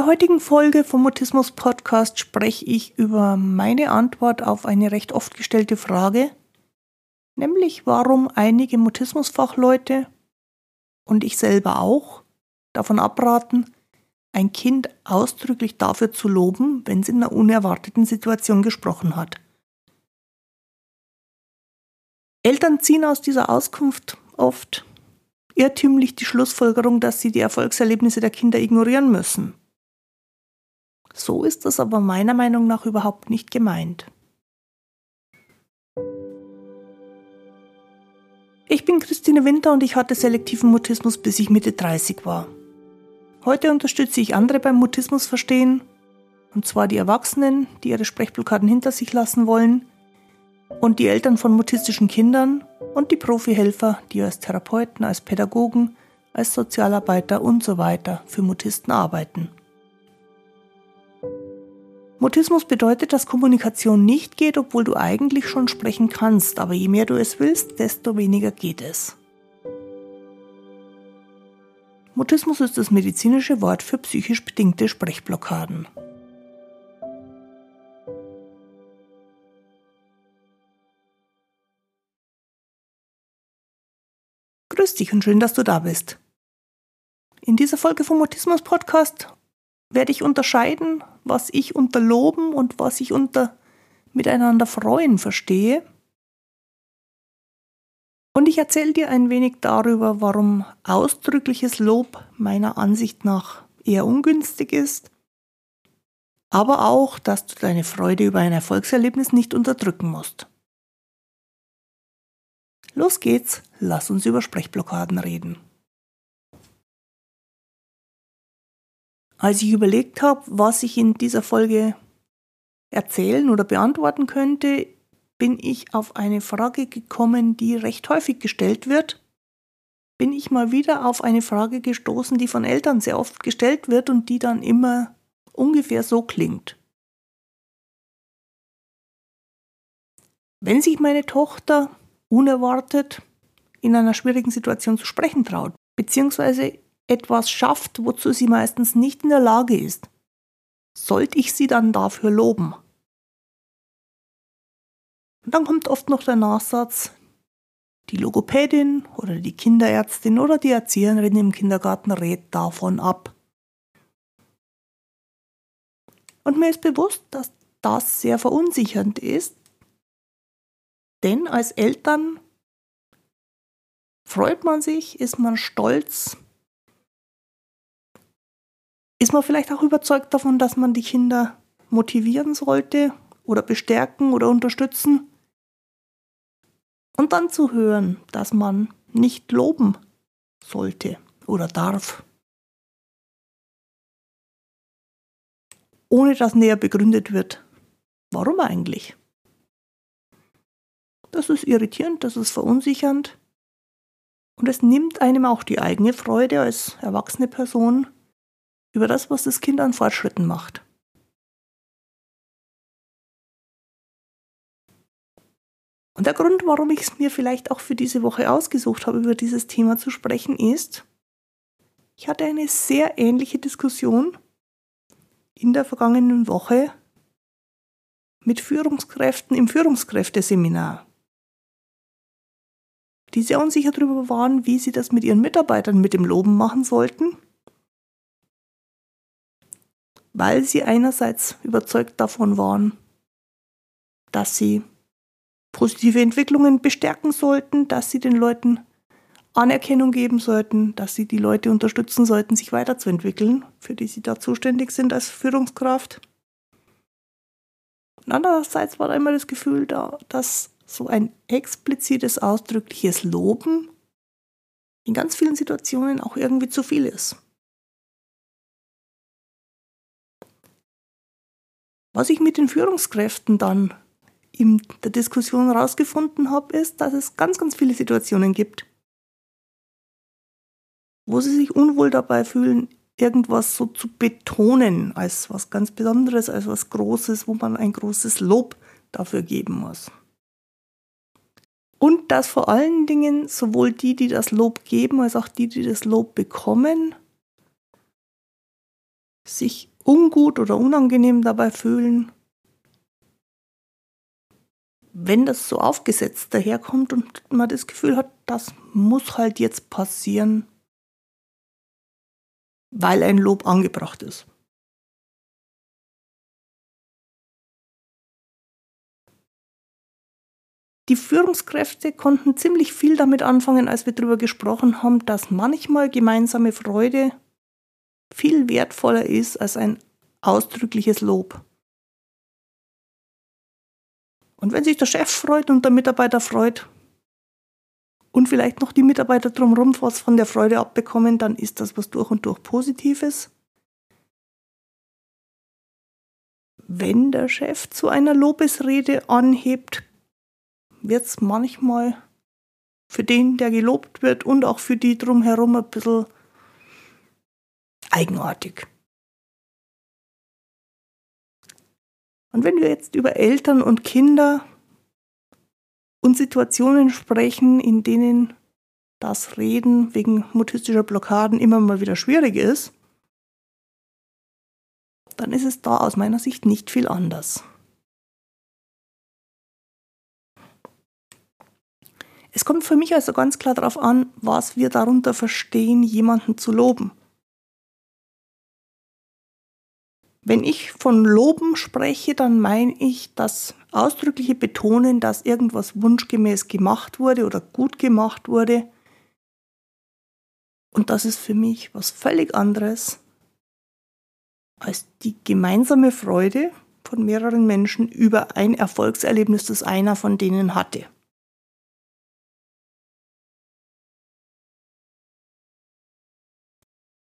der heutigen Folge vom Mutismus Podcast spreche ich über meine Antwort auf eine recht oft gestellte Frage, nämlich warum einige Mutismusfachleute und ich selber auch davon abraten, ein Kind ausdrücklich dafür zu loben, wenn es in einer unerwarteten Situation gesprochen hat. Eltern ziehen aus dieser Auskunft oft irrtümlich die Schlussfolgerung, dass sie die Erfolgserlebnisse der Kinder ignorieren müssen. So ist das aber meiner Meinung nach überhaupt nicht gemeint. Ich bin Christine Winter und ich hatte selektiven Mutismus, bis ich Mitte 30 war. Heute unterstütze ich andere beim Mutismus verstehen, und zwar die Erwachsenen, die ihre Sprechblockaden hinter sich lassen wollen, und die Eltern von mutistischen Kindern und die Profihelfer, die als Therapeuten, als Pädagogen, als Sozialarbeiter und so weiter für Mutisten arbeiten. Mutismus bedeutet, dass Kommunikation nicht geht, obwohl du eigentlich schon sprechen kannst, aber je mehr du es willst, desto weniger geht es. Mutismus ist das medizinische Wort für psychisch bedingte Sprechblockaden. Grüß dich und schön, dass du da bist. In dieser Folge vom Mutismus Podcast werde ich unterscheiden, was ich unter Loben und was ich unter Miteinander freuen verstehe und ich erzähle dir ein wenig darüber, warum ausdrückliches Lob meiner Ansicht nach eher ungünstig ist, aber auch, dass du deine Freude über ein Erfolgserlebnis nicht unterdrücken musst. Los geht's, lass uns über Sprechblockaden reden. Als ich überlegt habe, was ich in dieser Folge erzählen oder beantworten könnte, bin ich auf eine Frage gekommen, die recht häufig gestellt wird. Bin ich mal wieder auf eine Frage gestoßen, die von Eltern sehr oft gestellt wird und die dann immer ungefähr so klingt. Wenn sich meine Tochter unerwartet in einer schwierigen Situation zu sprechen traut, beziehungsweise etwas schafft, wozu sie meistens nicht in der Lage ist, sollte ich sie dann dafür loben? Und dann kommt oft noch der Nachsatz, die Logopädin oder die Kinderärztin oder die Erzieherin im Kindergarten rät davon ab. Und mir ist bewusst, dass das sehr verunsichernd ist, denn als Eltern freut man sich, ist man stolz, ist man vielleicht auch überzeugt davon, dass man die Kinder motivieren sollte oder bestärken oder unterstützen. Und dann zu hören, dass man nicht loben sollte oder darf. Ohne dass näher begründet wird. Warum eigentlich? Das ist irritierend, das ist verunsichernd. Und es nimmt einem auch die eigene Freude als erwachsene Person über das, was das Kind an Fortschritten macht. Und der Grund, warum ich es mir vielleicht auch für diese Woche ausgesucht habe, über dieses Thema zu sprechen, ist, ich hatte eine sehr ähnliche Diskussion in der vergangenen Woche mit Führungskräften im Führungskräfteseminar, die sehr unsicher darüber waren, wie sie das mit ihren Mitarbeitern mit dem Loben machen sollten, weil sie einerseits überzeugt davon waren, dass sie positive Entwicklungen bestärken sollten, dass sie den Leuten Anerkennung geben sollten, dass sie die Leute unterstützen sollten, sich weiterzuentwickeln, für die sie da zuständig sind als Führungskraft. Und andererseits war da immer das Gefühl da, dass so ein explizites, ausdrückliches Loben in ganz vielen Situationen auch irgendwie zu viel ist. Was ich mit den Führungskräften dann in der Diskussion herausgefunden habe, ist, dass es ganz, ganz viele Situationen gibt, wo sie sich unwohl dabei fühlen, irgendwas so zu betonen als was ganz Besonderes, als was Großes, wo man ein großes Lob dafür geben muss. Und dass vor allen Dingen sowohl die, die das Lob geben, als auch die, die das Lob bekommen, sich ungut oder unangenehm dabei fühlen. Wenn das so aufgesetzt daherkommt und man das Gefühl hat, das muss halt jetzt passieren, weil ein Lob angebracht ist. Die Führungskräfte konnten ziemlich viel damit anfangen, als wir darüber gesprochen haben, dass manchmal gemeinsame Freude viel wertvoller ist als ein ausdrückliches Lob. Und wenn sich der Chef freut und der Mitarbeiter freut und vielleicht noch die Mitarbeiter drumherum was von der Freude abbekommen, dann ist das was durch und durch Positives. Wenn der Chef zu einer Lobesrede anhebt, wird es manchmal für den, der gelobt wird und auch für die drumherum ein bisschen eigenartig. Und wenn wir jetzt über Eltern und Kinder und Situationen sprechen, in denen das Reden wegen mutistischer Blockaden immer mal wieder schwierig ist, dann ist es da aus meiner Sicht nicht viel anders. Es kommt für mich also ganz klar darauf an, was wir darunter verstehen, jemanden zu loben. Wenn ich von Loben spreche, dann meine ich das ausdrückliche Betonen, dass irgendwas wunschgemäß gemacht wurde oder gut gemacht wurde. Und das ist für mich was völlig anderes als die gemeinsame Freude von mehreren Menschen über ein Erfolgserlebnis, das einer von denen hatte.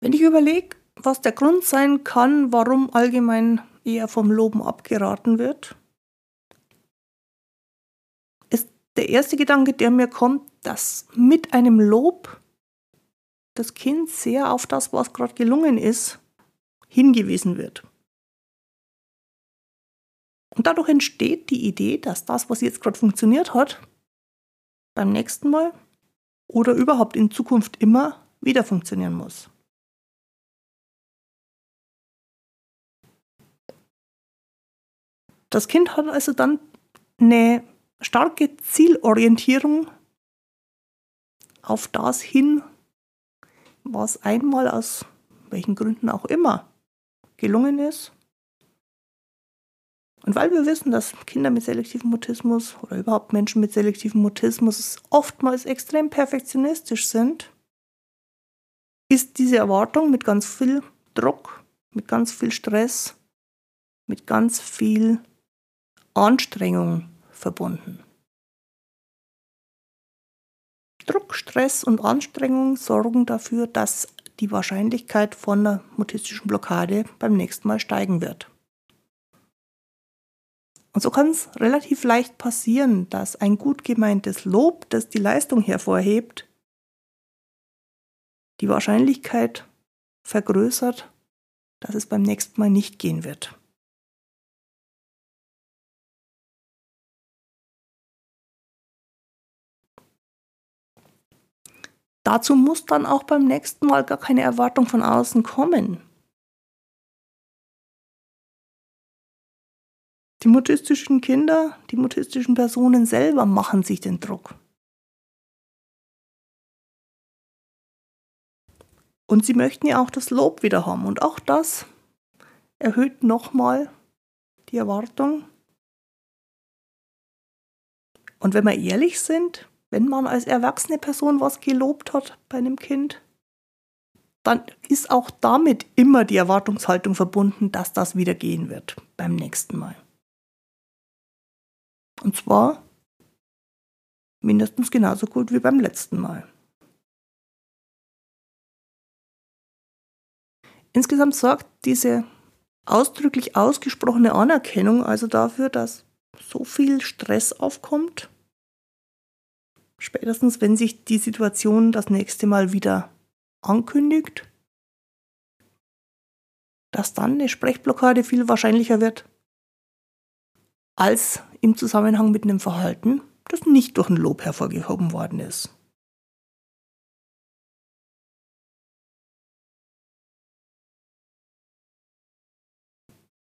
Wenn ich überlege, was der Grund sein kann, warum allgemein eher vom Loben abgeraten wird, ist der erste Gedanke, der mir kommt, dass mit einem Lob das Kind sehr auf das, was gerade gelungen ist, hingewiesen wird. Und dadurch entsteht die Idee, dass das, was jetzt gerade funktioniert hat, beim nächsten Mal oder überhaupt in Zukunft immer wieder funktionieren muss. Das Kind hat also dann eine starke Zielorientierung auf das hin, was einmal aus welchen Gründen auch immer gelungen ist. Und weil wir wissen, dass Kinder mit selektivem Mutismus oder überhaupt Menschen mit selektivem Mutismus oftmals extrem perfektionistisch sind, ist diese Erwartung mit ganz viel Druck, mit ganz viel Stress, mit ganz viel Anstrengung verbunden. Druck, Stress und Anstrengung sorgen dafür, dass die Wahrscheinlichkeit von einer mutistischen Blockade beim nächsten Mal steigen wird. Und so kann es relativ leicht passieren, dass ein gut gemeintes Lob, das die Leistung hervorhebt, die Wahrscheinlichkeit vergrößert, dass es beim nächsten Mal nicht gehen wird. Dazu muss dann auch beim nächsten Mal gar keine Erwartung von außen kommen. Die mutistischen Kinder, die mutistischen Personen selber machen sich den Druck. Und sie möchten ja auch das Lob wieder haben. Und auch das erhöht nochmal die Erwartung. Und wenn wir ehrlich sind, wenn man als erwachsene Person was gelobt hat bei einem Kind, dann ist auch damit immer die Erwartungshaltung verbunden, dass das wieder gehen wird beim nächsten Mal. Und zwar mindestens genauso gut wie beim letzten Mal. Insgesamt sorgt diese ausdrücklich ausgesprochene Anerkennung also dafür, dass so viel Stress aufkommt, Spätestens, wenn sich die Situation das nächste Mal wieder ankündigt, dass dann eine Sprechblockade viel wahrscheinlicher wird als im Zusammenhang mit einem Verhalten, das nicht durch ein Lob hervorgehoben worden ist.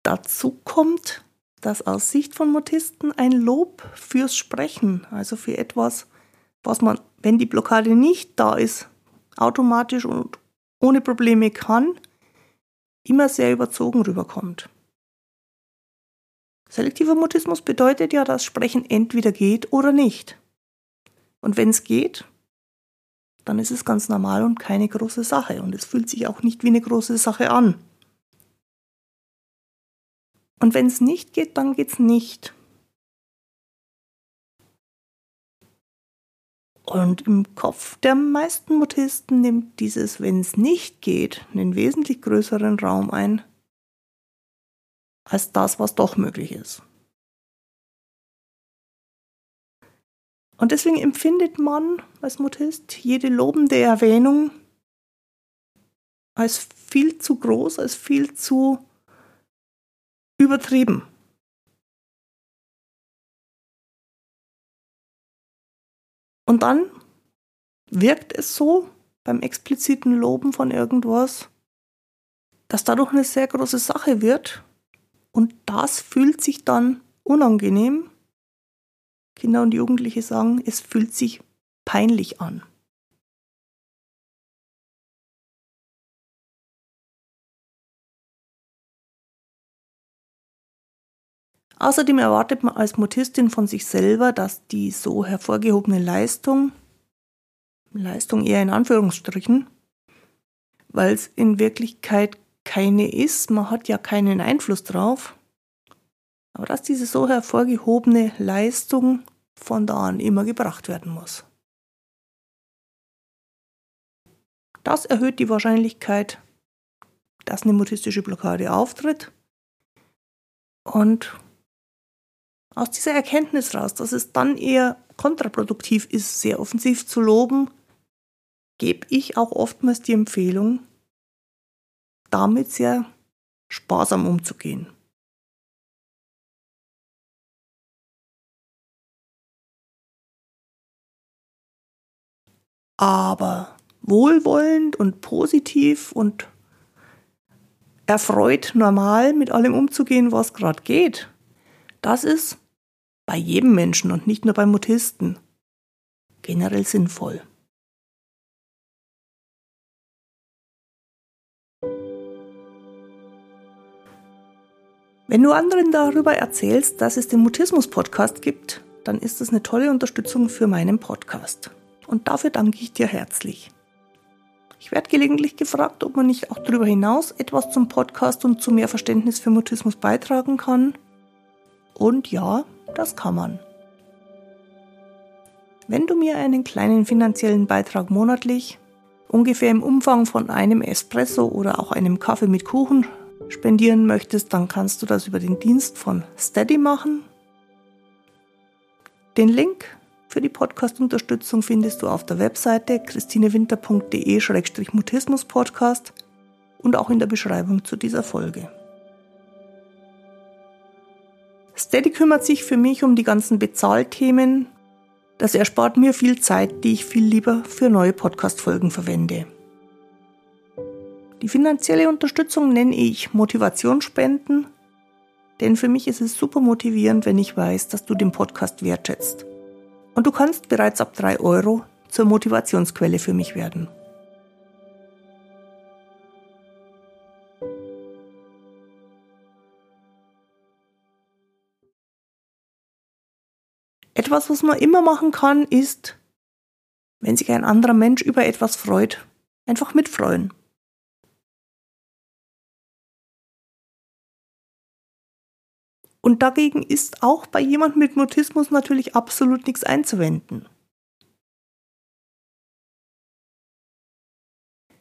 Dazu kommt, dass aus Sicht von Mutisten ein Lob fürs Sprechen, also für etwas, was man, wenn die Blockade nicht da ist, automatisch und ohne Probleme kann, immer sehr überzogen rüberkommt. Selektiver Mutismus bedeutet ja, dass Sprechen entweder geht oder nicht. Und wenn es geht, dann ist es ganz normal und keine große Sache. Und es fühlt sich auch nicht wie eine große Sache an. Und wenn es nicht geht, dann geht es nicht. Und im Kopf der meisten Mutisten nimmt dieses, wenn es nicht geht, einen wesentlich größeren Raum ein als das, was doch möglich ist. Und deswegen empfindet man als Mutist jede lobende Erwähnung als viel zu groß, als viel zu übertrieben. Und dann wirkt es so beim expliziten Loben von irgendwas, dass dadurch eine sehr große Sache wird und das fühlt sich dann unangenehm. Kinder und Jugendliche sagen, es fühlt sich peinlich an. Außerdem erwartet man als Mutistin von sich selber, dass die so hervorgehobene Leistung, Leistung eher in Anführungsstrichen, weil es in Wirklichkeit keine ist, man hat ja keinen Einfluss drauf, aber dass diese so hervorgehobene Leistung von da an immer gebracht werden muss. Das erhöht die Wahrscheinlichkeit, dass eine mutistische Blockade auftritt. Und aus dieser Erkenntnis raus, dass es dann eher kontraproduktiv ist, sehr offensiv zu loben, gebe ich auch oftmals die Empfehlung, damit sehr sparsam umzugehen. Aber wohlwollend und positiv und erfreut normal mit allem umzugehen, was gerade geht, das ist bei jedem Menschen und nicht nur beim Mutisten generell sinnvoll. Wenn du anderen darüber erzählst, dass es den Mutismus-Podcast gibt, dann ist das eine tolle Unterstützung für meinen Podcast. Und dafür danke ich dir herzlich. Ich werde gelegentlich gefragt, ob man nicht auch darüber hinaus etwas zum Podcast und zu mehr Verständnis für Mutismus beitragen kann. Und ja, das kann man. Wenn du mir einen kleinen finanziellen Beitrag monatlich, ungefähr im Umfang von einem Espresso oder auch einem Kaffee mit Kuchen, spendieren möchtest, dann kannst du das über den Dienst von Steady machen. Den Link für die Podcast-Unterstützung findest du auf der Webseite christinewinter.de-mutismus-podcast und auch in der Beschreibung zu dieser Folge. Steady kümmert sich für mich um die ganzen Bezahlthemen. Das erspart mir viel Zeit, die ich viel lieber für neue Podcast-Folgen verwende. Die finanzielle Unterstützung nenne ich Motivationsspenden, denn für mich ist es super motivierend, wenn ich weiß, dass du den Podcast wertschätzt. Und du kannst bereits ab 3 Euro zur Motivationsquelle für mich werden. Etwas, was man immer machen kann, ist, wenn sich ein anderer Mensch über etwas freut, einfach mitfreuen. Und dagegen ist auch bei jemandem mit Mutismus natürlich absolut nichts einzuwenden.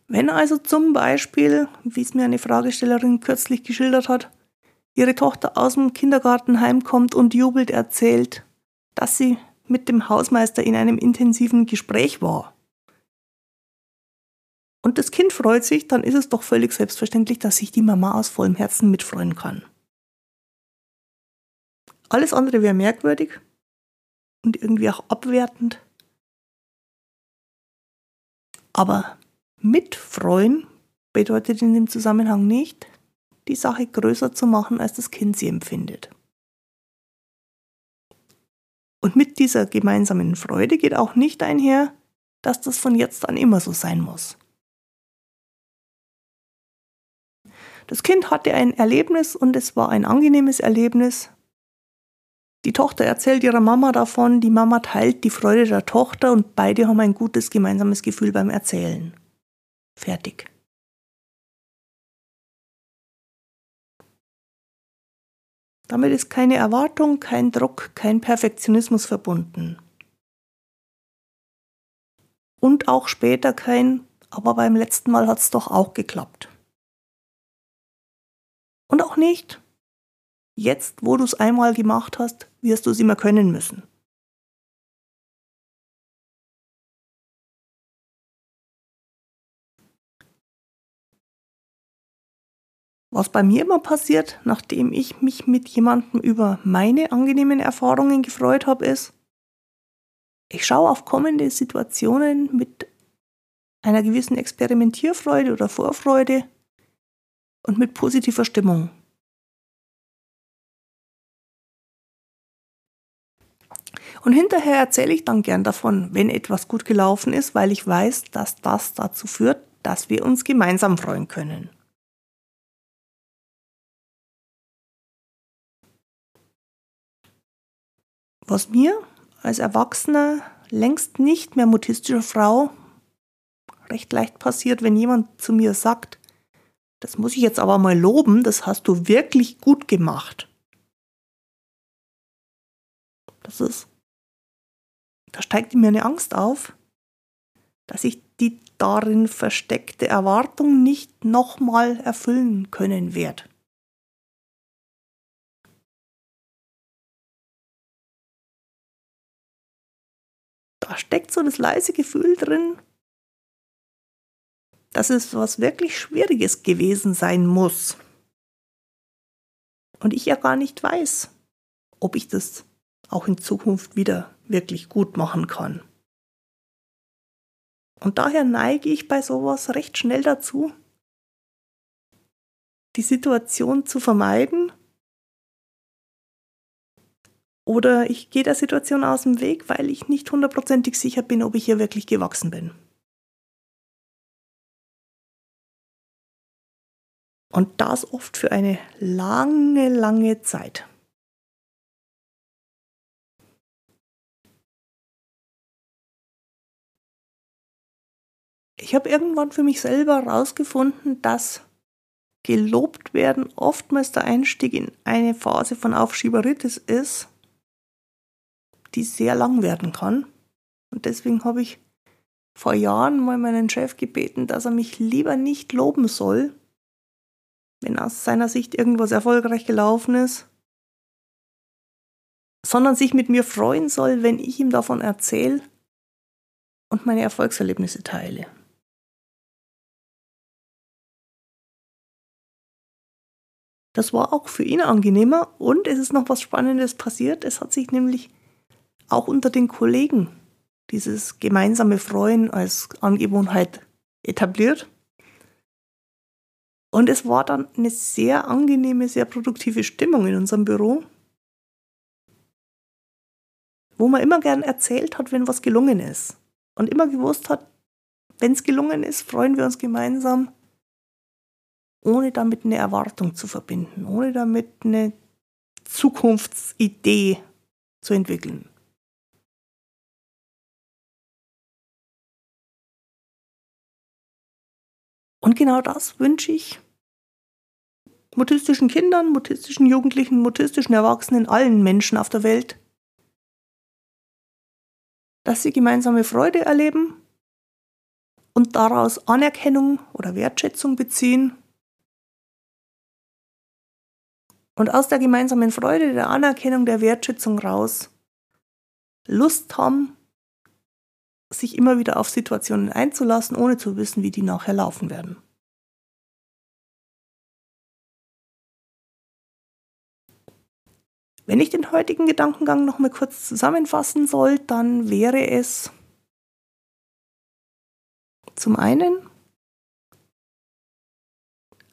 Wenn also zum Beispiel, wie es mir eine Fragestellerin kürzlich geschildert hat, ihre Tochter aus dem Kindergarten heimkommt und jubelt erzählt, dass sie mit dem Hausmeister in einem intensiven Gespräch war. Und das Kind freut sich, dann ist es doch völlig selbstverständlich, dass sich die Mama aus vollem Herzen mitfreuen kann. Alles andere wäre merkwürdig und irgendwie auch abwertend. Aber mitfreuen bedeutet in dem Zusammenhang nicht, die Sache größer zu machen, als das Kind sie empfindet. Und mit dieser gemeinsamen Freude geht auch nicht einher, dass das von jetzt an immer so sein muss. Das Kind hatte ein Erlebnis und es war ein angenehmes Erlebnis. Die Tochter erzählt ihrer Mama davon, die Mama teilt die Freude der Tochter und beide haben ein gutes gemeinsames Gefühl beim Erzählen. Fertig. Damit ist keine Erwartung, kein Druck, kein Perfektionismus verbunden. Und auch später kein, aber beim letzten Mal hat es doch auch geklappt. Und auch nicht, jetzt wo du es einmal gemacht hast, wirst du es immer können müssen. Was bei mir immer passiert, nachdem ich mich mit jemandem über meine angenehmen Erfahrungen gefreut habe, ist, ich schaue auf kommende Situationen mit einer gewissen Experimentierfreude oder Vorfreude und mit positiver Stimmung. Und hinterher erzähle ich dann gern davon, wenn etwas gut gelaufen ist, weil ich weiß, dass das dazu führt, dass wir uns gemeinsam freuen können. Was mir als Erwachsener längst nicht mehr mutistischer Frau recht leicht passiert, wenn jemand zu mir sagt, das muss ich jetzt aber mal loben, das hast du wirklich gut gemacht. Das ist, da steigt mir eine Angst auf, dass ich die darin versteckte Erwartung nicht nochmal erfüllen können werde. Da steckt so das leise Gefühl drin, dass es was wirklich Schwieriges gewesen sein muss. Und ich ja gar nicht weiß, ob ich das auch in Zukunft wieder wirklich gut machen kann. Und daher neige ich bei sowas recht schnell dazu, die Situation zu vermeiden oder ich gehe der Situation aus dem Weg, weil ich nicht hundertprozentig sicher bin, ob ich hier wirklich gewachsen bin. Und das oft für eine lange, lange Zeit. Ich habe irgendwann für mich selber herausgefunden, dass gelobt werden oftmals der Einstieg in eine Phase von Aufschieberitis ist, die sehr lang werden kann. Und deswegen habe ich vor Jahren mal meinen Chef gebeten, dass er mich lieber nicht loben soll, wenn aus seiner Sicht irgendwas erfolgreich gelaufen ist, sondern sich mit mir freuen soll, wenn ich ihm davon erzähle und meine Erfolgserlebnisse teile. Das war auch für ihn angenehmer und es ist noch was Spannendes passiert. Es hat sich nämlich auch unter den Kollegen dieses gemeinsame Freuen als Angewohnheit etabliert. Und es war dann eine sehr angenehme, sehr produktive Stimmung in unserem Büro, wo man immer gern erzählt hat, wenn was gelungen ist. Und immer gewusst hat, wenn es gelungen ist, freuen wir uns gemeinsam, ohne damit eine Erwartung zu verbinden, ohne damit eine Zukunftsidee zu entwickeln. Und genau das wünsche ich mutistischen Kindern, mutistischen Jugendlichen, mutistischen Erwachsenen, allen Menschen auf der Welt, dass sie gemeinsame Freude erleben und daraus Anerkennung oder Wertschätzung beziehen. Und aus der gemeinsamen Freude, der Anerkennung, der Wertschätzung raus Lust haben, sich immer wieder auf Situationen einzulassen, ohne zu wissen, wie die nachher laufen werden. Wenn ich den heutigen Gedankengang noch mal kurz zusammenfassen soll, dann wäre es zum einen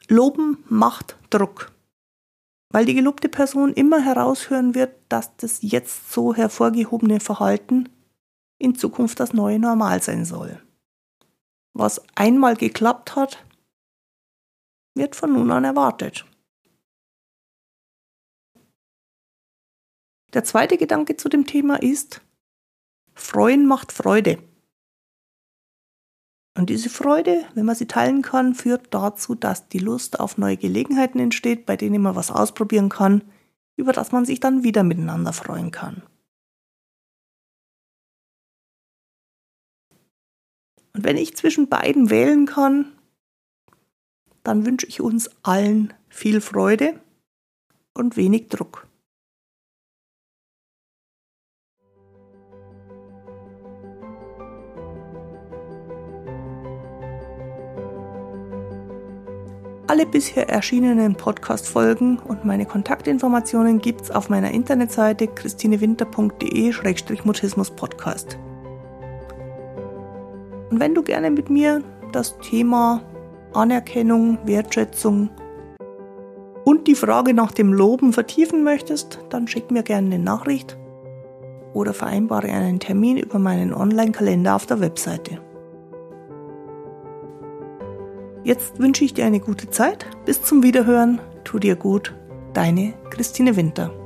Loben macht Druck, weil die gelobte Person immer heraushören wird, dass das jetzt so hervorgehobene Verhalten in Zukunft das neue Normal sein soll. Was einmal geklappt hat, wird von nun an erwartet. Der zweite Gedanke zu dem Thema ist, Freuen macht Freude. Und diese Freude, wenn man sie teilen kann, führt dazu, dass die Lust auf neue Gelegenheiten entsteht, bei denen man was ausprobieren kann, über das man sich dann wieder miteinander freuen kann. Und wenn ich zwischen beiden wählen kann, dann wünsche ich uns allen viel Freude und wenig Druck. Alle bisher erschienenen Podcast-Folgen und meine Kontaktinformationen gibt's auf meiner Internetseite christinewinter.de-mutismus-podcast. Und wenn du gerne mit mir das Thema Anerkennung, Wertschätzung und die Frage nach dem Loben vertiefen möchtest, dann schick mir gerne eine Nachricht oder vereinbare einen Termin über meinen Online-Kalender auf der Webseite. Jetzt wünsche ich dir eine gute Zeit. Bis zum Wiederhören. Tu dir gut. Deine Christine Winter.